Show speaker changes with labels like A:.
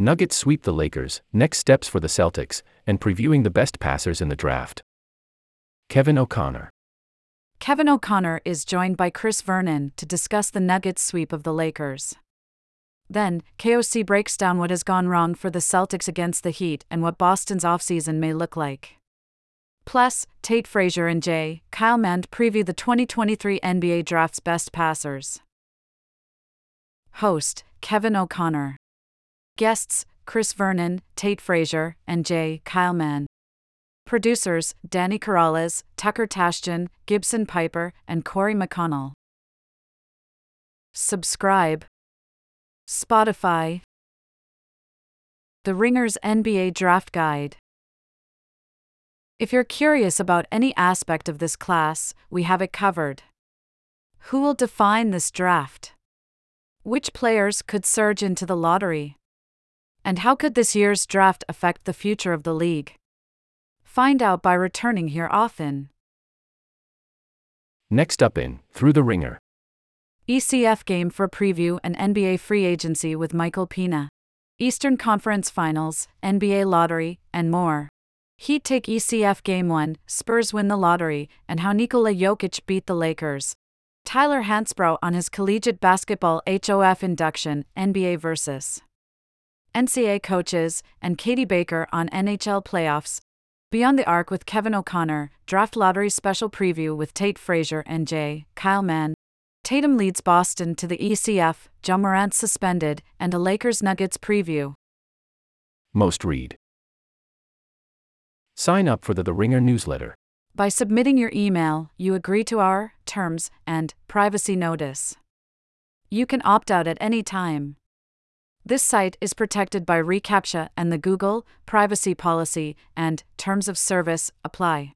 A: Nuggets sweep the Lakers, next steps for the Celtics, and previewing the best passers in the draft. Kevin O'Connor.
B: Kevin O'Connor is joined by Chris Vernon to discuss the Nuggets sweep of the Lakers. Then, KOC breaks down what has gone wrong for the Celtics against the Heat and what Boston's offseason may look like. Plus, Tate Frazier and J. Kyle Mann preview the 2023 NBA Draft's best passers. Host Kevin O'Connor. Guests Chris Vernon, Tate Frazier, and J. Kyle Mann. Producers Danny Corrales, Tucker Tashjian, Gibson Piper, and Corey McConnell. Subscribe. Spotify. The Ringers NBA Draft Guide. If you're curious about any aspect of this class, we have it covered. Who will define this draft? Which players could surge into the lottery? And how could this year's draft affect the future of the league? Find out by returning here often.
A: Next up in Through the Ringer.
B: ECF game for preview and NBA free agency with Michael Pina. Eastern Conference Finals, NBA lottery, and more. Heat take ECF Game 1, Spurs win the lottery, and how Nikola Jokic beat the Lakers. Tyler Hansbrough on his collegiate basketball HOF induction, NBA versus NCAA coaches, and Katie Baker on NHL playoffs. Beyond the Arc with Kevin O'Connor, Draft Lottery Special Preview with Tate Frazier and J. Kyle Mann. Tatum leads Boston to the ECF, Ja Morant suspended, and a Lakers Nuggets preview.
A: Most read. Sign up for the The Ringer newsletter.
B: By submitting your email, you agree to our terms and privacy notice. You can opt out at any time. This site is protected by reCAPTCHA and the Google privacy policy and terms of service apply.